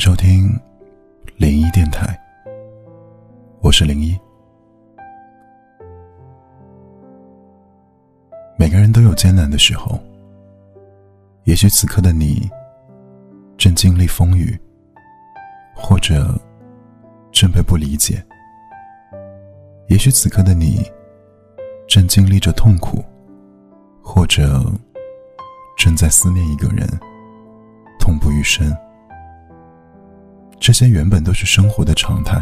收听零一电台，我是零一。每个人都有艰难的时候，也许此刻的你正经历风雨，或者正被不理解；也许此刻的你正经历着痛苦，或者正在思念一个人，痛不欲生。这些原本都是生活的常态。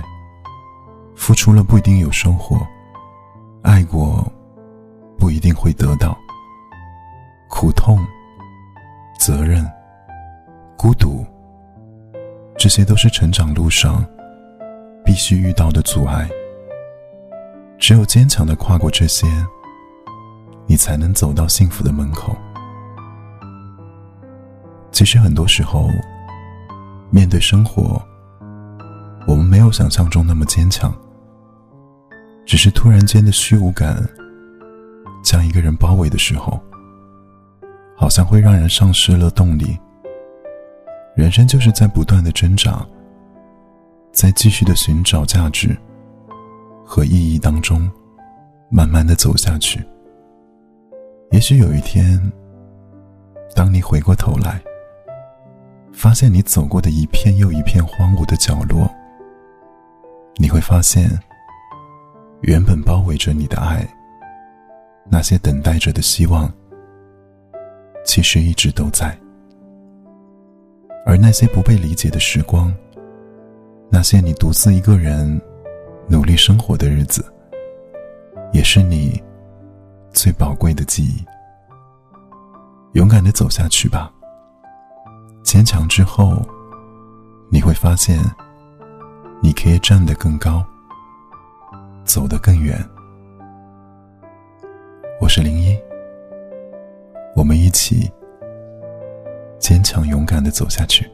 付出了不一定有收获，爱过不一定会得到。苦痛、责任、孤独，这些都是成长路上必须遇到的阻碍。只有坚强的跨过这些，你才能走到幸福的门口。其实很多时候，面对生活。我们没有想象中那么坚强，只是突然间的虚无感将一个人包围的时候，好像会让人丧失了动力。人生就是在不断的挣扎，在继续的寻找价值和意义当中，慢慢的走下去。也许有一天，当你回过头来，发现你走过的一片又一片荒芜的角落。你会发现，原本包围着你的爱，那些等待着的希望，其实一直都在；而那些不被理解的时光，那些你独自一个人努力生活的日子，也是你最宝贵的记忆。勇敢的走下去吧，坚强之后，你会发现。你可以站得更高，走得更远。我是林一，我们一起坚强勇敢的走下去。